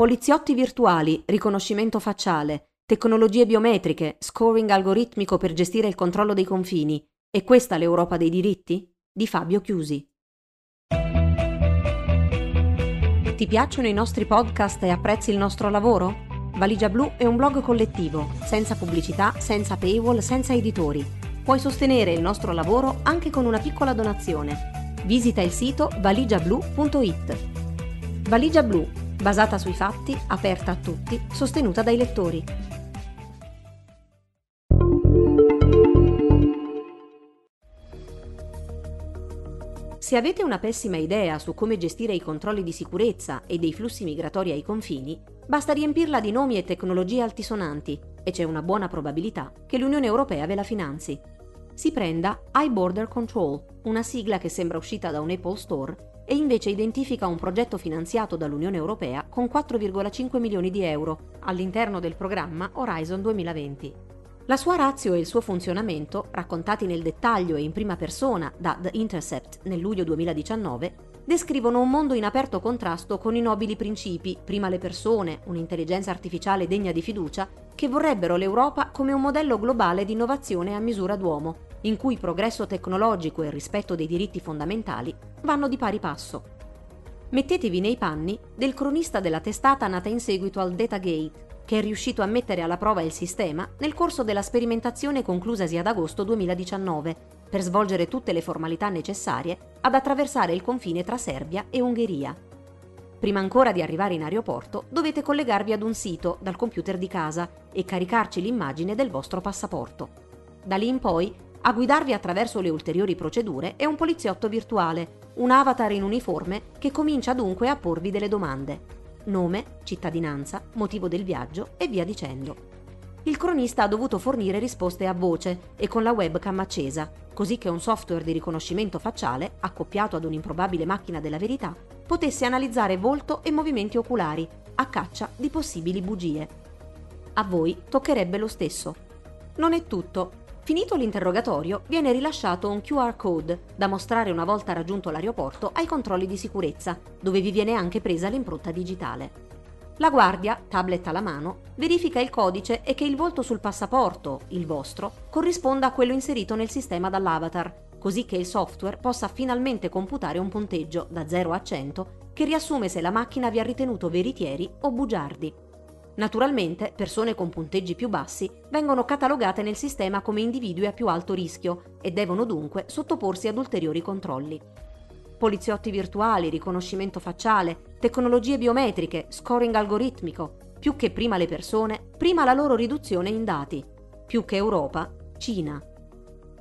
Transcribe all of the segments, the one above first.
Poliziotti virtuali, riconoscimento facciale, tecnologie biometriche, scoring algoritmico per gestire il controllo dei confini. È questa l'Europa dei diritti? Di Fabio Chiusi. Ti piacciono i nostri podcast e apprezzi il nostro lavoro? Valigia Blu è un blog collettivo, senza pubblicità, senza paywall, senza editori. Puoi sostenere il nostro lavoro anche con una piccola donazione. Visita il sito valigiablu.it. Valigia Blu, basata sui fatti, aperta a tutti, sostenuta dai lettori. Se avete una pessima idea su come gestire i controlli di sicurezza e dei flussi migratori ai confini, basta riempirla di nomi e tecnologie altisonanti e c'è una buona probabilità che l'Unione Europea ve la finanzi. Si prenda iBorder Control, una sigla che sembra uscita da un Apple Store e invece identifica un progetto finanziato dall'Unione Europea con 4,5 milioni di euro all'interno del programma Horizon 2020. La sua razio e il suo funzionamento, raccontati nel dettaglio e in prima persona da The Intercept nel luglio 2019, descrivono un mondo in aperto contrasto con i nobili principi, prima le persone, un'intelligenza artificiale degna di fiducia, che vorrebbero l'Europa come un modello globale di innovazione a misura d'uomo, in cui progresso tecnologico e rispetto dei diritti fondamentali vanno di pari passo. Mettetevi nei panni del cronista della testata nata in seguito al Datagate, che è riuscito a mettere alla prova il sistema nel corso della sperimentazione conclusasi ad agosto 2019, per svolgere tutte le formalità necessarie ad attraversare il confine tra Serbia e Ungheria. Prima ancora di arrivare in aeroporto dovete collegarvi ad un sito dal computer di casa e caricarci l'immagine del vostro passaporto. Da lì in poi, a guidarvi attraverso le ulteriori procedure è un poliziotto virtuale, un avatar in uniforme che comincia dunque a porvi delle domande nome, cittadinanza, motivo del viaggio e via dicendo. Il cronista ha dovuto fornire risposte a voce e con la webcam accesa, così che un software di riconoscimento facciale, accoppiato ad un'improbabile macchina della verità, potesse analizzare volto e movimenti oculari, a caccia di possibili bugie. A voi toccherebbe lo stesso. Non è tutto, Finito l'interrogatorio, viene rilasciato un QR code da mostrare una volta raggiunto l'aeroporto ai controlli di sicurezza, dove vi viene anche presa l'impronta digitale. La guardia, tablet alla mano, verifica il codice e che il volto sul passaporto, il vostro, corrisponda a quello inserito nel sistema dall'avatar, così che il software possa finalmente computare un punteggio da 0 a 100 che riassume se la macchina vi ha ritenuto veritieri o bugiardi. Naturalmente, persone con punteggi più bassi vengono catalogate nel sistema come individui a più alto rischio e devono dunque sottoporsi ad ulteriori controlli. Poliziotti virtuali, riconoscimento facciale, tecnologie biometriche, scoring algoritmico, più che prima le persone, prima la loro riduzione in dati, più che Europa, Cina.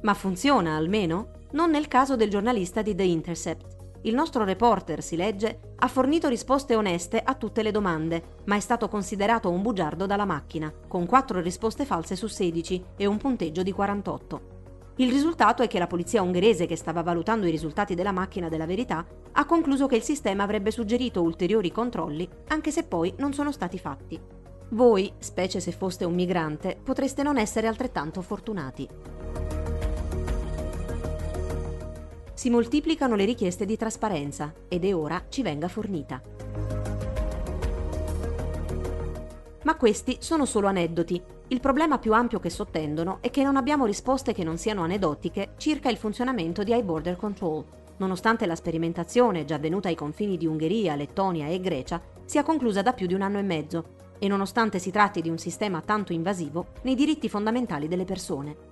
Ma funziona almeno? Non nel caso del giornalista di The Intercept. Il nostro reporter, si legge, ha fornito risposte oneste a tutte le domande, ma è stato considerato un bugiardo dalla macchina, con 4 risposte false su 16 e un punteggio di 48. Il risultato è che la polizia ungherese, che stava valutando i risultati della macchina della verità, ha concluso che il sistema avrebbe suggerito ulteriori controlli, anche se poi non sono stati fatti. Voi, specie se foste un migrante, potreste non essere altrettanto fortunati. Si moltiplicano le richieste di trasparenza ed è ora ci venga fornita. Ma questi sono solo aneddoti. Il problema più ampio che sottendono è che non abbiamo risposte che non siano aneddotiche circa il funzionamento di iBorder Control, nonostante la sperimentazione già avvenuta ai confini di Ungheria, Lettonia e Grecia sia conclusa da più di un anno e mezzo, e nonostante si tratti di un sistema tanto invasivo nei diritti fondamentali delle persone.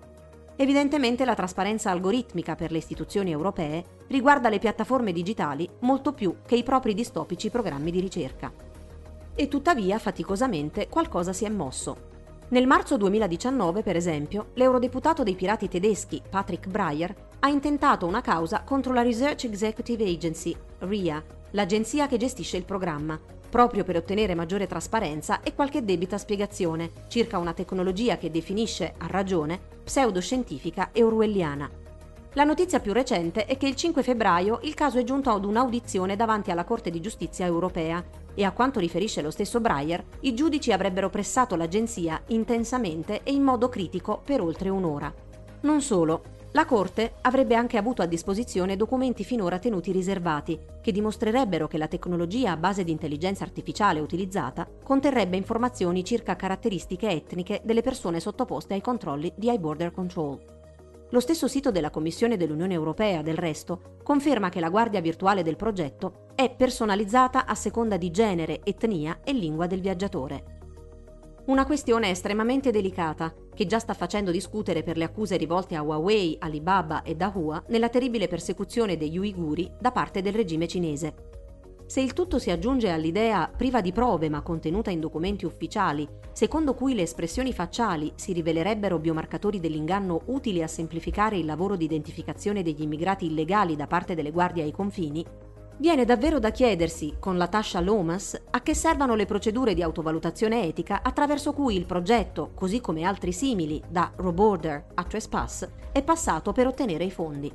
Evidentemente la trasparenza algoritmica per le istituzioni europee riguarda le piattaforme digitali molto più che i propri distopici programmi di ricerca. E tuttavia, faticosamente, qualcosa si è mosso. Nel marzo 2019, per esempio, l'eurodeputato dei pirati tedeschi Patrick Breyer ha intentato una causa contro la Research Executive Agency, RIA, l'agenzia che gestisce il programma, proprio per ottenere maggiore trasparenza e qualche debita spiegazione circa una tecnologia che definisce, a ragione, pseudoscientifica e orwelliana. La notizia più recente è che il 5 febbraio il caso è giunto ad un'audizione davanti alla Corte di giustizia europea e a quanto riferisce lo stesso Breyer, i giudici avrebbero pressato l'agenzia intensamente e in modo critico per oltre un'ora. Non solo, La Corte avrebbe anche avuto a disposizione documenti finora tenuti riservati, che dimostrerebbero che la tecnologia a base di intelligenza artificiale utilizzata conterrebbe informazioni circa caratteristiche etniche delle persone sottoposte ai controlli di iBorder Control. Lo stesso sito della Commissione dell'Unione Europea, del resto, conferma che la guardia virtuale del progetto è personalizzata a seconda di genere, etnia e lingua del viaggiatore. Una questione estremamente delicata, che già sta facendo discutere per le accuse rivolte a Huawei, Alibaba e Dahua nella terribile persecuzione degli uiguri da parte del regime cinese. Se il tutto si aggiunge all'idea, priva di prove ma contenuta in documenti ufficiali, secondo cui le espressioni facciali si rivelerebbero biomarcatori dell'inganno utili a semplificare il lavoro di identificazione degli immigrati illegali da parte delle guardie ai confini, Viene davvero da chiedersi, con la Tascia Lomas, a che servano le procedure di autovalutazione etica attraverso cui il progetto, così come altri simili, da Roborder a Trespass, è passato per ottenere i fondi.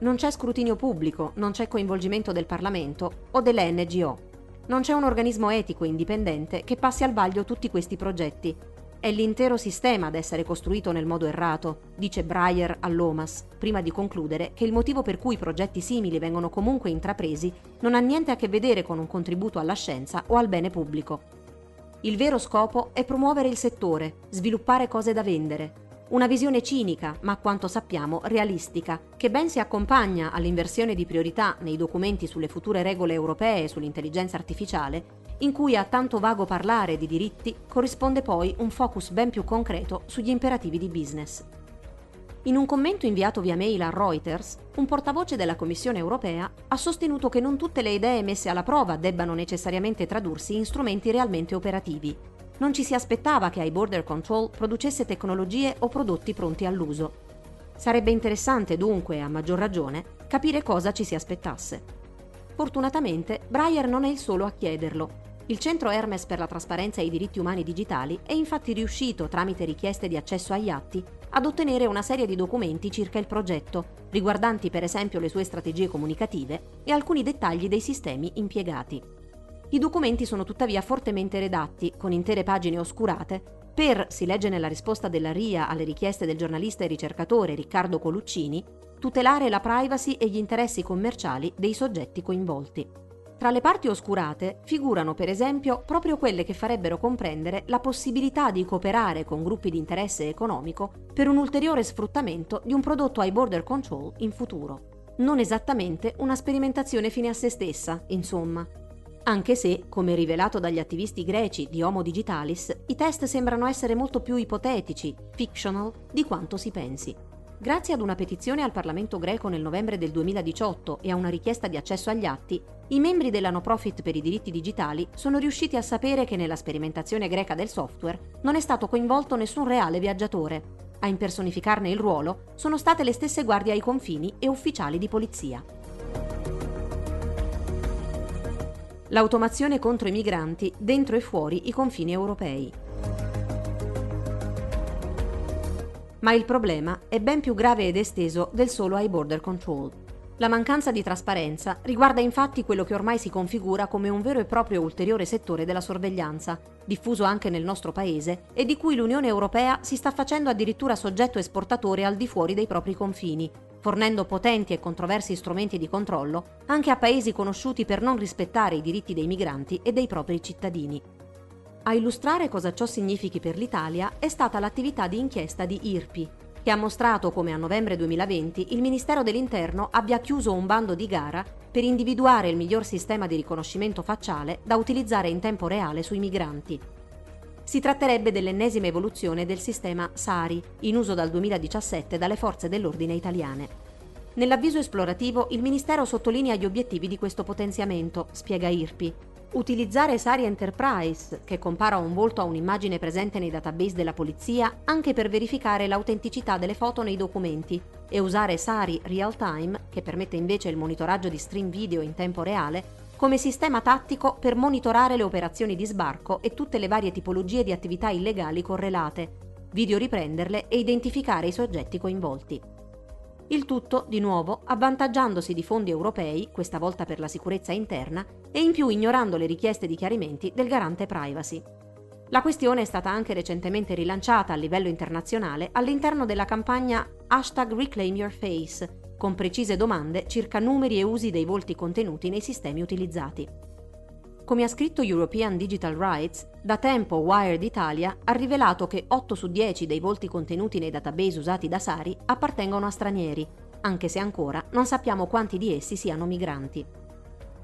Non c'è scrutinio pubblico, non c'è coinvolgimento del Parlamento o delle NGO. Non c'è un organismo etico indipendente che passi al vaglio tutti questi progetti, è l'intero sistema ad essere costruito nel modo errato, dice Breyer all'OMAS, prima di concludere che il motivo per cui progetti simili vengono comunque intrapresi non ha niente a che vedere con un contributo alla scienza o al bene pubblico. Il vero scopo è promuovere il settore, sviluppare cose da vendere. Una visione cinica, ma a quanto sappiamo realistica, che ben si accompagna all'inversione di priorità nei documenti sulle future regole europee sull'intelligenza artificiale in cui a tanto vago parlare di diritti corrisponde poi un focus ben più concreto sugli imperativi di business. In un commento inviato via mail a Reuters, un portavoce della Commissione europea ha sostenuto che non tutte le idee messe alla prova debbano necessariamente tradursi in strumenti realmente operativi. Non ci si aspettava che iBorder Control producesse tecnologie o prodotti pronti all'uso. Sarebbe interessante dunque, a maggior ragione, capire cosa ci si aspettasse. Fortunatamente, Breyer non è il solo a chiederlo. Il centro Hermes per la trasparenza e i diritti umani digitali è infatti riuscito, tramite richieste di accesso agli atti, ad ottenere una serie di documenti circa il progetto, riguardanti per esempio le sue strategie comunicative e alcuni dettagli dei sistemi impiegati. I documenti sono tuttavia fortemente redatti, con intere pagine oscurate, per, si legge nella risposta della RIA alle richieste del giornalista e ricercatore Riccardo Coluccini, tutelare la privacy e gli interessi commerciali dei soggetti coinvolti. Tra le parti oscurate figurano per esempio proprio quelle che farebbero comprendere la possibilità di cooperare con gruppi di interesse economico per un ulteriore sfruttamento di un prodotto ai border control in futuro. Non esattamente una sperimentazione fine a se stessa, insomma. Anche se, come rivelato dagli attivisti greci di Homo Digitalis, i test sembrano essere molto più ipotetici, fictional, di quanto si pensi. Grazie ad una petizione al Parlamento greco nel novembre del 2018 e a una richiesta di accesso agli atti, i membri della no profit per i diritti digitali sono riusciti a sapere che nella sperimentazione greca del software non è stato coinvolto nessun reale viaggiatore. A impersonificarne il ruolo sono state le stesse guardie ai confini e ufficiali di polizia. L'automazione contro i migranti dentro e fuori i confini europei. Ma il problema è ben più grave ed esteso del solo ai border control. La mancanza di trasparenza riguarda infatti quello che ormai si configura come un vero e proprio ulteriore settore della sorveglianza, diffuso anche nel nostro paese e di cui l'Unione Europea si sta facendo addirittura soggetto esportatore al di fuori dei propri confini, fornendo potenti e controversi strumenti di controllo anche a paesi conosciuti per non rispettare i diritti dei migranti e dei propri cittadini. A illustrare cosa ciò significhi per l'Italia è stata l'attività di inchiesta di IRPI, che ha mostrato come a novembre 2020 il Ministero dell'Interno abbia chiuso un bando di gara per individuare il miglior sistema di riconoscimento facciale da utilizzare in tempo reale sui migranti. Si tratterebbe dell'ennesima evoluzione del sistema SARI, in uso dal 2017 dalle forze dell'ordine italiane. Nell'avviso esplorativo il Ministero sottolinea gli obiettivi di questo potenziamento, spiega IRPI, Utilizzare Sari Enterprise, che compara un volto a un'immagine presente nei database della polizia, anche per verificare l'autenticità delle foto nei documenti, e usare Sari Real Time, che permette invece il monitoraggio di stream video in tempo reale, come sistema tattico per monitorare le operazioni di sbarco e tutte le varie tipologie di attività illegali correlate, video riprenderle e identificare i soggetti coinvolti. Il tutto, di nuovo, avvantaggiandosi di fondi europei, questa volta per la sicurezza interna, e in più ignorando le richieste di chiarimenti del garante privacy. La questione è stata anche recentemente rilanciata a livello internazionale all'interno della campagna hashtag Reclaim Your Face, con precise domande circa numeri e usi dei volti contenuti nei sistemi utilizzati. Come ha scritto European Digital Rights, da tempo Wired Italia ha rivelato che 8 su 10 dei volti contenuti nei database usati da Sari appartengono a stranieri, anche se ancora non sappiamo quanti di essi siano migranti.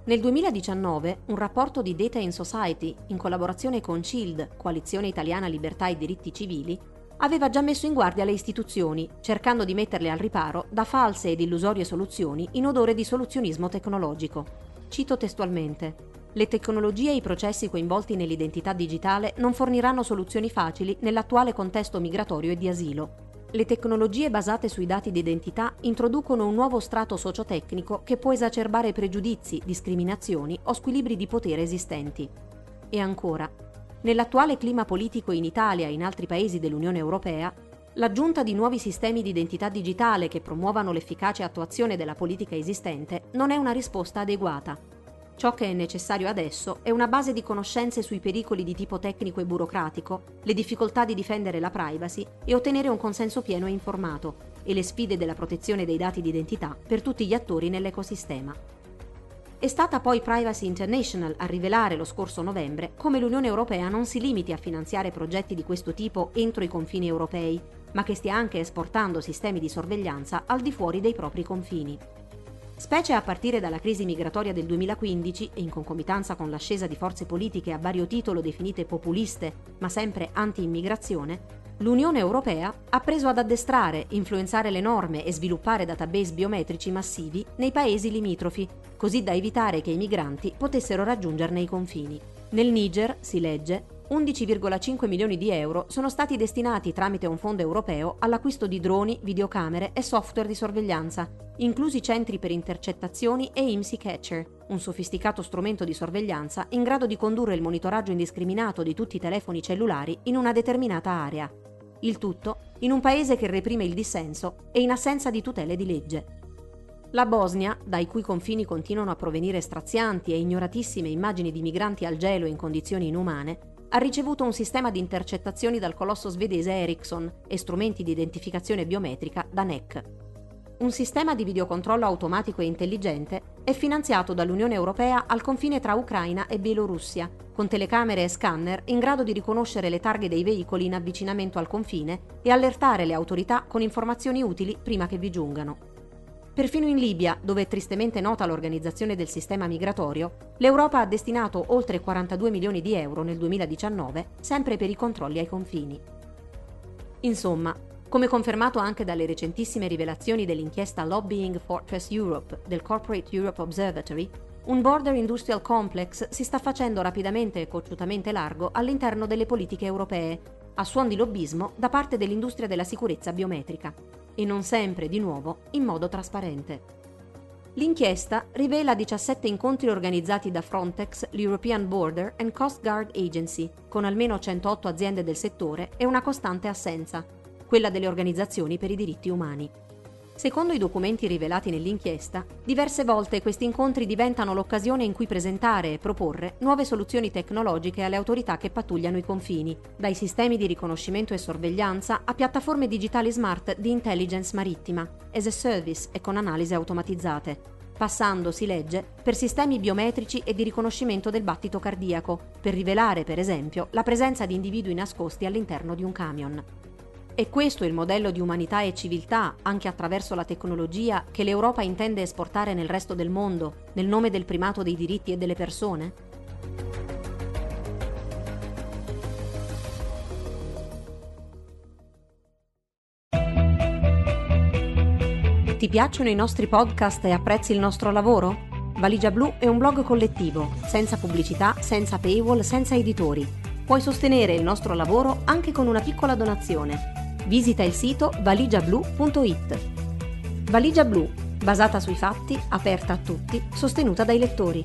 Nel 2019 un rapporto di Data in Society, in collaborazione con CILD, Coalizione Italiana Libertà e Diritti Civili, aveva già messo in guardia le istituzioni, cercando di metterle al riparo da false ed illusorie soluzioni in odore di soluzionismo tecnologico. Cito testualmente. Le tecnologie e i processi coinvolti nell'identità digitale non forniranno soluzioni facili nell'attuale contesto migratorio e di asilo, le tecnologie basate sui dati di identità introducono un nuovo strato sociotecnico che può esacerbare pregiudizi, discriminazioni o squilibri di potere esistenti. E ancora, nell'attuale clima politico in Italia e in altri paesi dell'Unione Europea, l'aggiunta di nuovi sistemi di identità digitale che promuovano l'efficace attuazione della politica esistente non è una risposta adeguata Ciò che è necessario adesso è una base di conoscenze sui pericoli di tipo tecnico e burocratico, le difficoltà di difendere la privacy e ottenere un consenso pieno e informato, e le sfide della protezione dei dati di identità per tutti gli attori nell'ecosistema. È stata poi Privacy International a rivelare lo scorso novembre come l'Unione Europea non si limiti a finanziare progetti di questo tipo entro i confini europei, ma che stia anche esportando sistemi di sorveglianza al di fuori dei propri confini. Specie a partire dalla crisi migratoria del 2015 e in concomitanza con l'ascesa di forze politiche a vario titolo definite populiste, ma sempre anti-immigrazione, l'Unione Europea ha preso ad addestrare, influenzare le norme e sviluppare database biometrici massivi nei paesi limitrofi, così da evitare che i migranti potessero raggiungerne i confini. Nel Niger, si legge, 11,5 milioni di euro sono stati destinati tramite un fondo europeo all'acquisto di droni, videocamere e software di sorveglianza, inclusi centri per intercettazioni e IMSI Catcher, un sofisticato strumento di sorveglianza in grado di condurre il monitoraggio indiscriminato di tutti i telefoni cellulari in una determinata area. Il tutto in un paese che reprime il dissenso e in assenza di tutele di legge. La Bosnia, dai cui confini continuano a provenire strazianti e ignoratissime immagini di migranti al gelo in condizioni inumane, ha ricevuto un sistema di intercettazioni dal colosso svedese Ericsson e strumenti di identificazione biometrica da NEC. Un sistema di videocontrollo automatico e intelligente è finanziato dall'Unione Europea al confine tra Ucraina e Bielorussia, con telecamere e scanner in grado di riconoscere le targhe dei veicoli in avvicinamento al confine e allertare le autorità con informazioni utili prima che vi giungano. Perfino in Libia, dove è tristemente nota l'organizzazione del sistema migratorio, l'Europa ha destinato oltre 42 milioni di euro nel 2019 sempre per i controlli ai confini. Insomma, come confermato anche dalle recentissime rivelazioni dell'inchiesta Lobbying Fortress Europe del Corporate Europe Observatory, un border industrial complex si sta facendo rapidamente e cocciutamente largo all'interno delle politiche europee, a suon di lobbismo da parte dell'industria della sicurezza biometrica e non sempre, di nuovo, in modo trasparente. L'inchiesta rivela 17 incontri organizzati da Frontex, l'European Border and Coast Guard Agency, con almeno 108 aziende del settore e una costante assenza, quella delle organizzazioni per i diritti umani. Secondo i documenti rivelati nell'inchiesta, diverse volte questi incontri diventano l'occasione in cui presentare e proporre nuove soluzioni tecnologiche alle autorità che pattugliano i confini, dai sistemi di riconoscimento e sorveglianza a piattaforme digitali smart di intelligence marittima, as a service e con analisi automatizzate, passando, si legge, per sistemi biometrici e di riconoscimento del battito cardiaco, per rivelare, per esempio, la presenza di individui nascosti all'interno di un camion. È questo il modello di umanità e civiltà, anche attraverso la tecnologia, che l'Europa intende esportare nel resto del mondo, nel nome del primato dei diritti e delle persone? Ti piacciono i nostri podcast e apprezzi il nostro lavoro? Valigia Blu è un blog collettivo, senza pubblicità, senza paywall, senza editori. Puoi sostenere il nostro lavoro anche con una piccola donazione visita il sito valigiablu.it. Valigia Blu, basata sui fatti, aperta a tutti, sostenuta dai lettori.